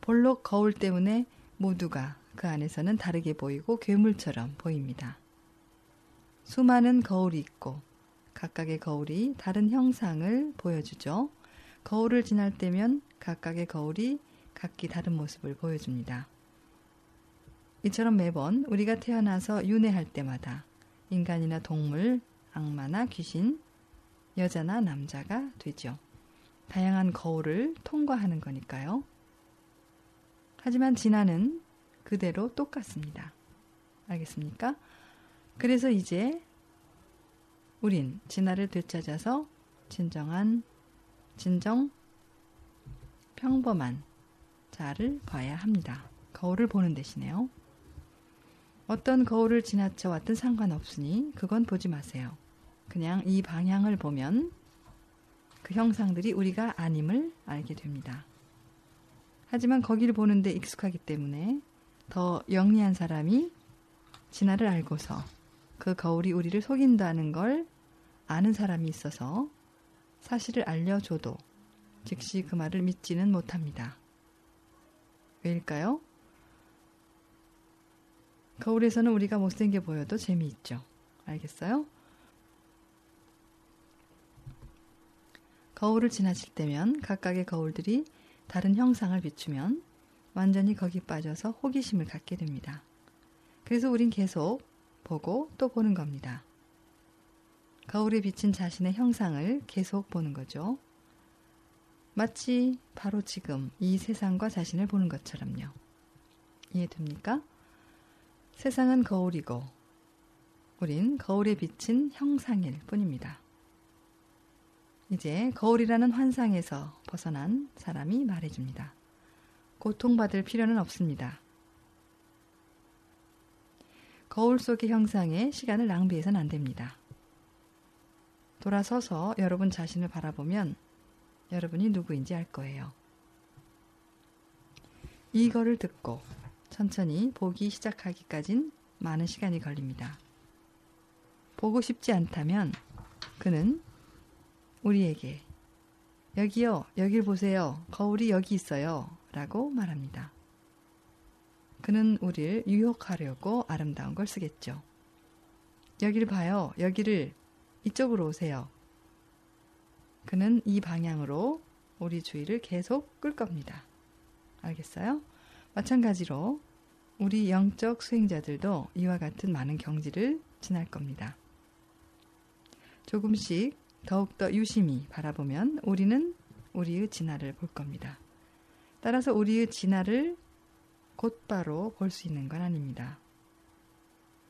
볼록 거울 때문에 모두가 그 안에서는 다르게 보이고 괴물처럼 보입니다. 수많은 거울이 있고 각각의 거울이 다른 형상을 보여주죠. 거울을 지날 때면 각각의 거울이 각기 다른 모습을 보여줍니다. 이처럼 매번 우리가 태어나서 윤회할 때마다 인간이나 동물, 악마나 귀신, 여자나 남자가 되죠. 다양한 거울을 통과하는 거니까요. 하지만 진화는 그대로 똑같습니다. 알겠습니까? 그래서 이제 우린 진화를 되찾아서 진정한, 진정, 평범한 자를 봐야 합니다. 거울을 보는 대신에요. 어떤 거울을 지나쳐 왔든 상관없으니 그건 보지 마세요. 그냥 이 방향을 보면 그 형상들이 우리가 아님을 알게 됩니다. 하지만 거기를 보는데 익숙하기 때문에 더 영리한 사람이 진화를 알고서 그 거울이 우리를 속인다는 걸 아는 사람이 있어서 사실을 알려줘도 즉시 그 말을 믿지는 못합니다. 왜일까요? 거울에서는 우리가 못생겨 보여도 재미있죠. 알겠어요? 거울을 지나칠 때면 각각의 거울들이 다른 형상을 비추면 완전히 거기 빠져서 호기심을 갖게 됩니다. 그래서 우린 계속 보고 또 보는 겁니다. 거울에 비친 자신의 형상을 계속 보는 거죠. 마치 바로 지금 이 세상과 자신을 보는 것처럼요. 이해됩니까? 세상은 거울이고, 우린 거울에 비친 형상일 뿐입니다. 이제 거울이라는 환상에서 벗어난 사람이 말해줍니다. 고통받을 필요는 없습니다. 거울 속의 형상에 시간을 낭비해서는 안 됩니다. 돌아서서 여러분 자신을 바라보면 여러분이 누구인지 알 거예요. 이거를 듣고 천천히 보기 시작하기까진 많은 시간이 걸립니다. 보고 싶지 않다면 그는 우리에게 여기요, 여길 보세요. 거울이 여기 있어요. 라고 말합니다. 그는 우리를 유혹하려고 아름다운 걸 쓰겠죠. 여기를 봐요. 여기를 이쪽으로 오세요. 그는 이 방향으로 우리 주위를 계속 끌 겁니다. 알겠어요? 마찬가지로 우리 영적 수행자들도 이와 같은 많은 경지를 지날 겁니다. 조금씩 더욱더 유심히 바라보면 우리는 우리의 진화를 볼 겁니다. 따라서 우리의 진화를 곧바로 볼 수 있는 건 아닙니다.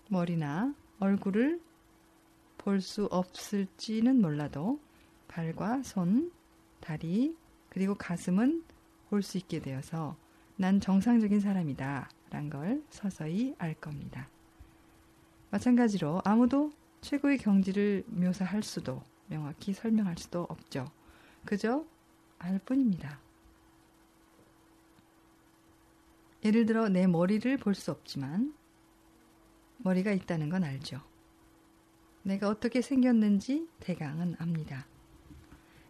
머리나 얼굴을 볼 수 없을지는 몰라도 발과 손, 다리, 그리고 가슴은 볼 수 있게 되어서 난 정상적인 사람이다. 란 걸 서서히 알 겁니다. 마찬가지로 아무도 최고의 경지를 묘사할 수도 명확히 설명할 수도 없죠. 그저 알 뿐입니다. 예를 들어 내 머리를 볼 수 없지만 머리가 있다는 건 알죠. 내가 어떻게 생겼는지 대강은 압니다.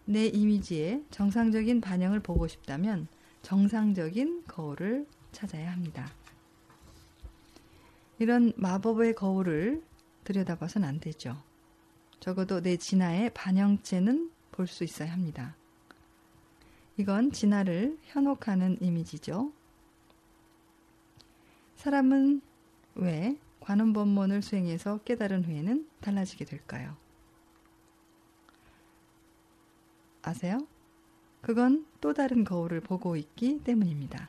내 이미지의 정상적인 반영을 보고 싶다면 정상적인 거울을 찾아야 합니다. 이런 마법의 거울을 들여다봐선 안 되죠. 적어도 내 진화의 반영체는 볼 수 있어야 합니다. 이건 진화를 현혹하는 이미지죠. 사람은 왜 관음법문을 수행해서 깨달은 후에는 달라지게 될까요? 아세요? 그건 또 다른 거울을 보고 있기 때문입니다.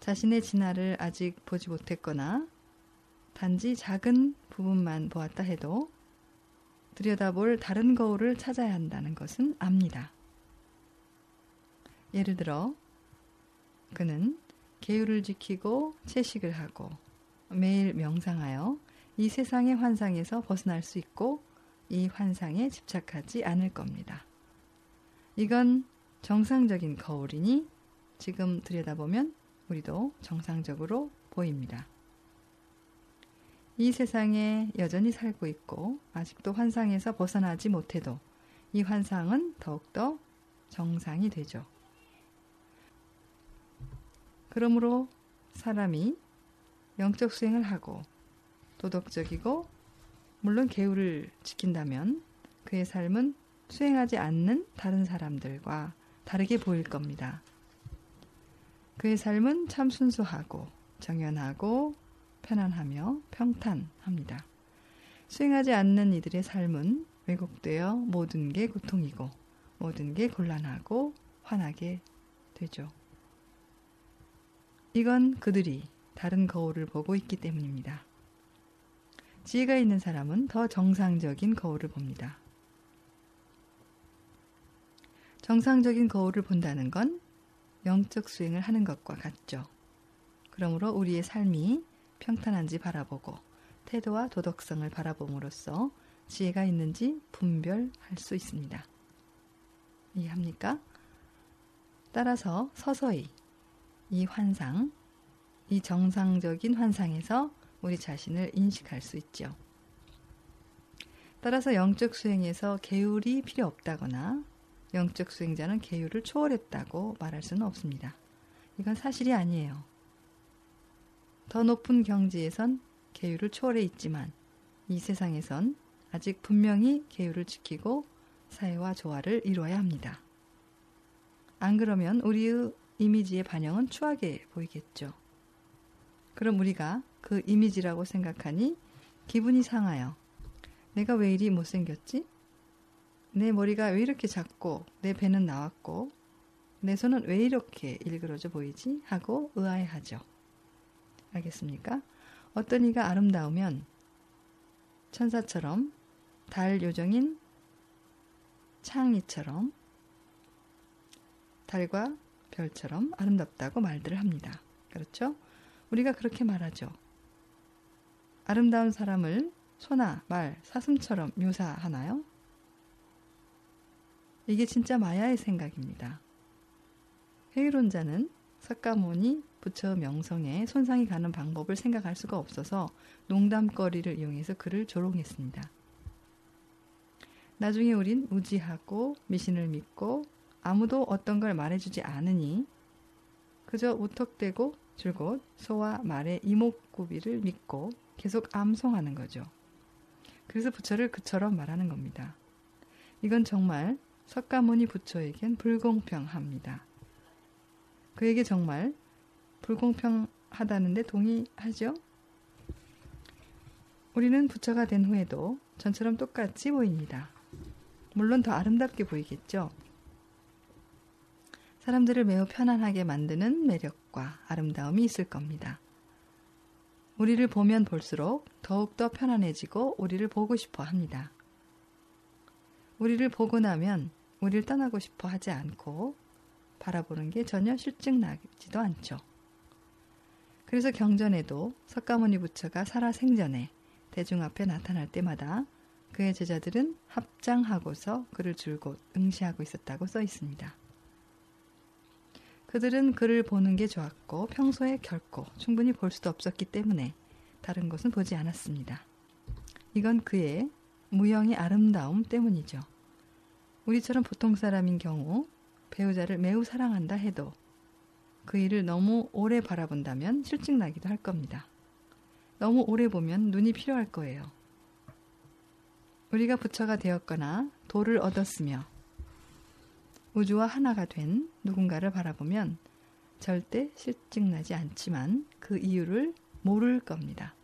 자신의 진화를 아직 보지 못했거나 단지 작은 부분만 보았다 해도 들여다볼 다른 거울을 찾아야 한다는 것은 압니다. 예를 들어, 그는 계율을 지키고 채식을 하고 매일 명상하여 이 세상의 환상에서 벗어날 수 있고 이 환상에 집착하지 않을 겁니다. 이건 정상적인 거울이니 지금 들여다보면 우리도 정상적으로 보입니다. 이 세상에 여전히 살고 있고 아직도 환상에서 벗어나지 못해도 이 환상은 더욱더 정상이 되죠. 그러므로 사람이 영적 수행을 하고 도덕적이고 물론 계율을 지킨다면 그의 삶은 수행하지 않는 다른 사람들과 다르게 보일 겁니다. 그의 삶은 참 순수하고 정연하고 편안하며 평탄합니다. 수행하지 않는 이들의 삶은 왜곡되어 모든 게 고통이고 모든 게 곤란하고 화나게 되죠. 이건 그들이 다른 거울을 보고 있기 때문입니다. 지혜가 있는 사람은 더 정상적인 거울을 봅니다. 정상적인 거울을 본다는 건 영적 수행을 하는 것과 같죠. 그러므로 우리의 삶이 평탄한지 바라보고 태도와 도덕성을 바라봄으로써 지혜가 있는지 분별할 수 있습니다. 이해합니까? 따라서 서서히 이 환상, 이 정상적인 환상에서 우리 자신을 인식할 수 있죠. 따라서 영적 수행에서 계율이 필요 없다거나 영적 수행자는 계율을 초월했다고 말할 수는 없습니다. 이건 사실이 아니에요. 더 높은 경지에선 계율을 초월해 있지만 이 세상에선 아직 분명히 계율을 지키고 사회와 조화를 이루어야 합니다. 안 그러면 우리의 이미지의 반영은 추하게 보이겠죠. 그럼 우리가 그 이미지라고 생각하니 기분이 상하여 내가 왜 이리 못생겼지? 내 머리가 왜 이렇게 작고 내 배는 나왔고 내 손은 왜 이렇게 일그러져 보이지? 하고 의아해하죠. 알겠습니까? 어떤 이가 아름다우면 천사처럼 달 요정인 창이처럼 달과 별처럼 아름답다고 말들을 합니다. 그렇죠? 우리가 그렇게 말하죠. 아름다운 사람을 소나 말, 사슴처럼 묘사하나요? 이게 진짜 마야의 생각입니다. 회의론자는 석가모니 부처 명성에 손상이 가는 방법을 생각할 수가 없어서 농담거리를 이용해서 그를 조롱했습니다. 나중에 우린 무지하고 미신을 믿고 아무도 어떤 걸 말해주지 않으니 그저 우턱대고 줄곧 소와 말의 이목구비를 믿고 계속 암송하는 거죠. 그래서 부처를 그처럼 말하는 겁니다. 이건 정말 석가모니 부처에겐 불공평합니다. 그에게 정말 불공평하다는데 동의하죠? 우리는 부처가 된 후에도 전처럼 똑같이 보입니다. 물론 더 아름답게 보이겠죠? 사람들을 매우 편안하게 만드는 매력과 아름다움이 있을 겁니다. 우리를 보면 볼수록 더욱더 편안해지고 우리를 보고 싶어 합니다. 우리를 보고 나면 우리를 떠나고 싶어 하지 않고 바라보는 게 전혀 실증 나지도 않죠. 그래서 경전에도 석가모니 부처가 살아 생전에 대중 앞에 나타날 때마다 그의 제자들은 합장하고서 그를 줄곧 응시하고 있었다고 써 있습니다. 그들은 그를 보는 게 좋았고 평소에 결코 충분히 볼 수도 없었기 때문에 다른 것은 보지 않았습니다. 이건 그의 무형의 아름다움 때문이죠. 우리처럼 보통 사람인 경우 배우자를 매우 사랑한다 해도 그 일을 너무 오래 바라본다면 실증나기도 할 겁니다. 너무 오래 보면 눈이 필요할 거예요. 우리가 부처가 되었거나 도를 얻었으며 우주와 하나가 된 누군가를 바라보면 절대 실증나지 않지만 그 이유를 모를 겁니다.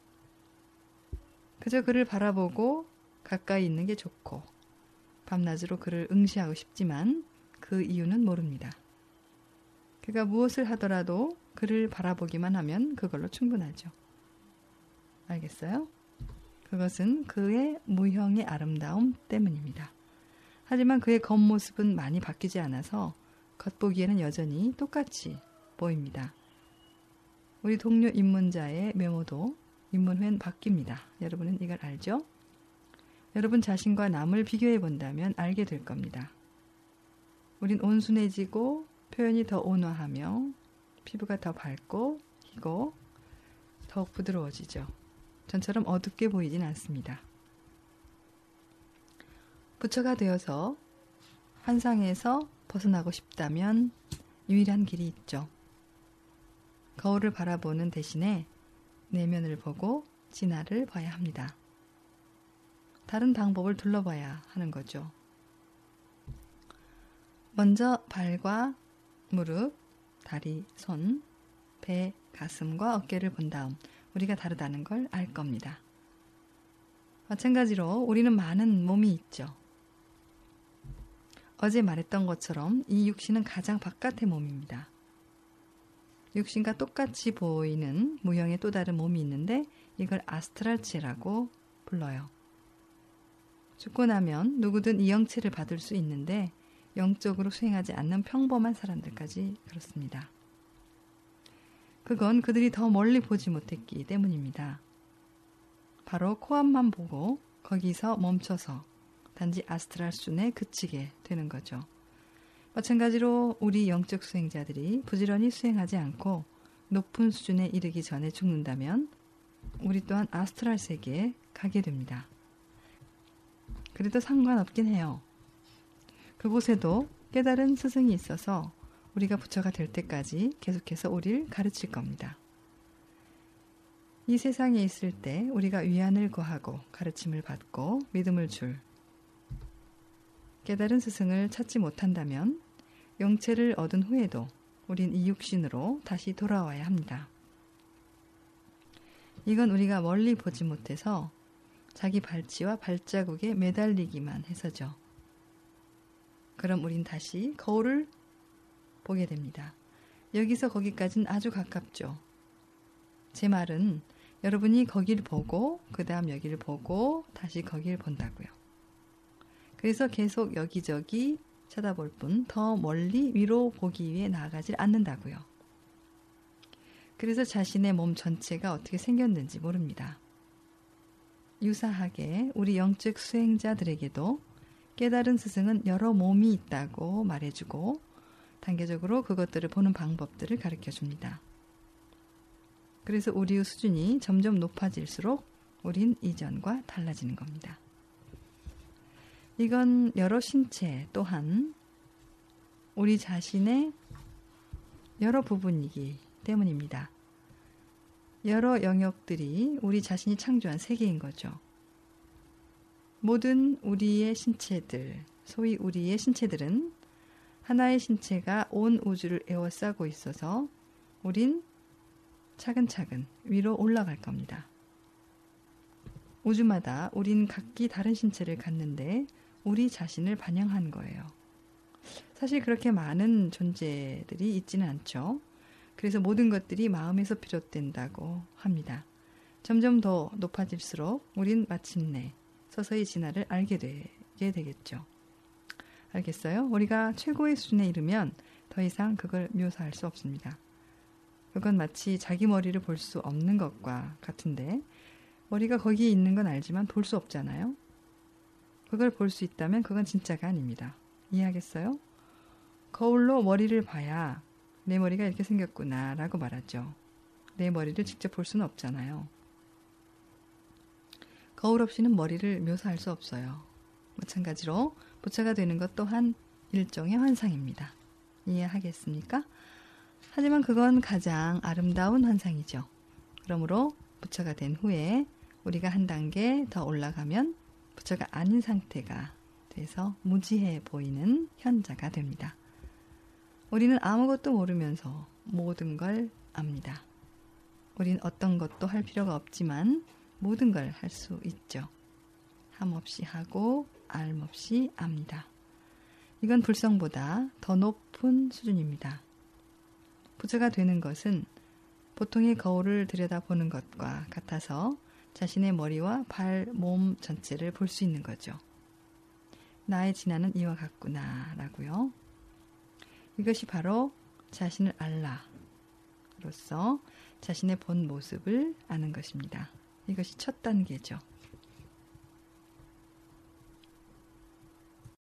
그저 그를 바라보고 가까이 있는 게 좋고 밤낮으로 그를 응시하고 싶지만 그 이유는 모릅니다. 그가 무엇을 하더라도 그를 바라보기만 하면 그걸로 충분하죠. 알겠어요? 그것은 그의 무형의 아름다움 때문입니다. 하지만 그의 겉모습은 많이 바뀌지 않아서 겉보기에는 여전히 똑같이 보입니다. 우리 동료 입문자의 메모도 입문 후엔 바뀝니다. 여러분은 이걸 알죠? 여러분 자신과 남을 비교해 본다면 알게 될 겁니다. 우린 온순해지고 표현이 더 온화하며 피부가 더 밝고 희고 더욱 부드러워지죠. 전처럼 어둡게 보이진 않습니다. 부처가 되어서 환상에서 벗어나고 싶다면 유일한 길이 있죠. 거울을 바라보는 대신에 내면을 보고 진화를 봐야 합니다. 다른 방법을 둘러봐야 하는 거죠. 먼저 발과 무릎, 다리, 손, 배, 가슴과 어깨를 본 다음 우리가 다르다는 걸 알 겁니다. 마찬가지로 우리는 많은 몸이 있죠. 어제 말했던 것처럼 이 육신은 가장 바깥의 몸입니다. 육신과 똑같이 보이는 무형의 또 다른 몸이 있는데 이걸 아스트랄체라고 불러요. 죽고 나면 누구든 이 영체를 받을 수 있는데 영적으로 수행하지 않는 평범한 사람들까지 그렇습니다. 그건 그들이 더 멀리 보지 못했기 때문입니다. 바로 코앞만 보고 거기서 멈춰서 단지 아스트랄 순에 그치게 되는 거죠. 마찬가지로 우리 영적 수행자들이 부지런히 수행하지 않고 높은 수준에 이르기 전에 죽는다면 우리 또한 아스트랄 세계에 가게 됩니다. 그래도 상관없긴 해요. 그곳에도 깨달은 스승이 있어서 우리가 부처가 될 때까지 계속해서 우리를 가르칠 겁니다. 이 세상에 있을 때 우리가 위안을 구하고 가르침을 받고 믿음을 줄 깨달은 스승을 찾지 못한다면 영체를 얻은 후에도 우린 이 육신으로 다시 돌아와야 합니다. 이건 우리가 멀리 보지 못해서 자기 발치와 발자국에 매달리기만 해서죠. 그럼 우린 다시 거울을 보게 됩니다. 여기서 거기까지는 아주 가깝죠. 제 말은 여러분이 거길 보고 그 다음 여기를 보고 다시 거길 본다고요. 그래서 계속 여기저기 쳐다볼 뿐 더 멀리 위로 보기 위해 나아가질 않는다고요. 그래서 자신의 몸 전체가 어떻게 생겼는지 모릅니다. 유사하게 우리 영적 수행자들에게도 깨달은 스승은 여러 몸이 있다고 말해주고 단계적으로 그것들을 보는 방법들을 가르쳐 줍니다. 그래서 우리의 수준이 점점 높아질수록 우린 이전과 달라지는 겁니다. 이건 여러 신체 또한 우리 자신의 여러 부분이기 때문입니다. 여러 영역들이 우리 자신이 창조한 세계인 거죠. 모든 우리의 신체들, 소위 우리의 신체들은 하나의 신체가 온 우주를 에워싸고 있어서 우린 차근차근 위로 올라갈 겁니다. 우주마다 우린 각기 다른 신체를 갖는데 우리 자신을 반영한 거예요. 사실 그렇게 많은 존재들이 있지는 않죠. 그래서 모든 것들이 마음에서 비롯된다고 합니다. 점점 더 높아질수록 우린 마침내 서서히 진화를 알게 되게 되겠죠. 알겠어요? 우리가 최고의 수준에 이르면 더 이상 그걸 묘사할 수 없습니다. 그건 마치 자기 머리를 볼 수 없는 것과 같은데 머리가 거기에 있는 건 알지만 볼 수 없잖아요. 그걸 볼 수 있다면 그건 진짜가 아닙니다. 이해하겠어요? 거울로 머리를 봐야 내 머리가 이렇게 생겼구나 라고 말하죠. 내 머리를 직접 볼 수는 없잖아요. 거울 없이는 머리를 묘사할 수 없어요. 마찬가지로 부처가 되는 것 또한 일종의 환상입니다. 이해하겠습니까? 하지만 그건 가장 아름다운 환상이죠. 그러므로 부처가 된 후에 우리가 한 단계 더 올라가면 부처가 아닌 상태가 돼서 무지해 보이는 현자가 됩니다. 우리는 아무것도 모르면서 모든 걸 압니다. 우린 어떤 것도 할 필요가 없지만 모든 걸 할 수 있죠. 함 없이 하고 알몹시 압니다. 이건 불성보다 더 높은 수준입니다. 부자가 되는 것은 보통의 거울을 들여다보는 것과 같아서 자신의 머리와 발, 몸 전체를 볼 수 있는 거죠. 나의 진화는 이와 같구나 라고요. 이것이 바로 자신을 알라로서 자신의 본 모습을 아는 것입니다. 이것이 첫 단계죠.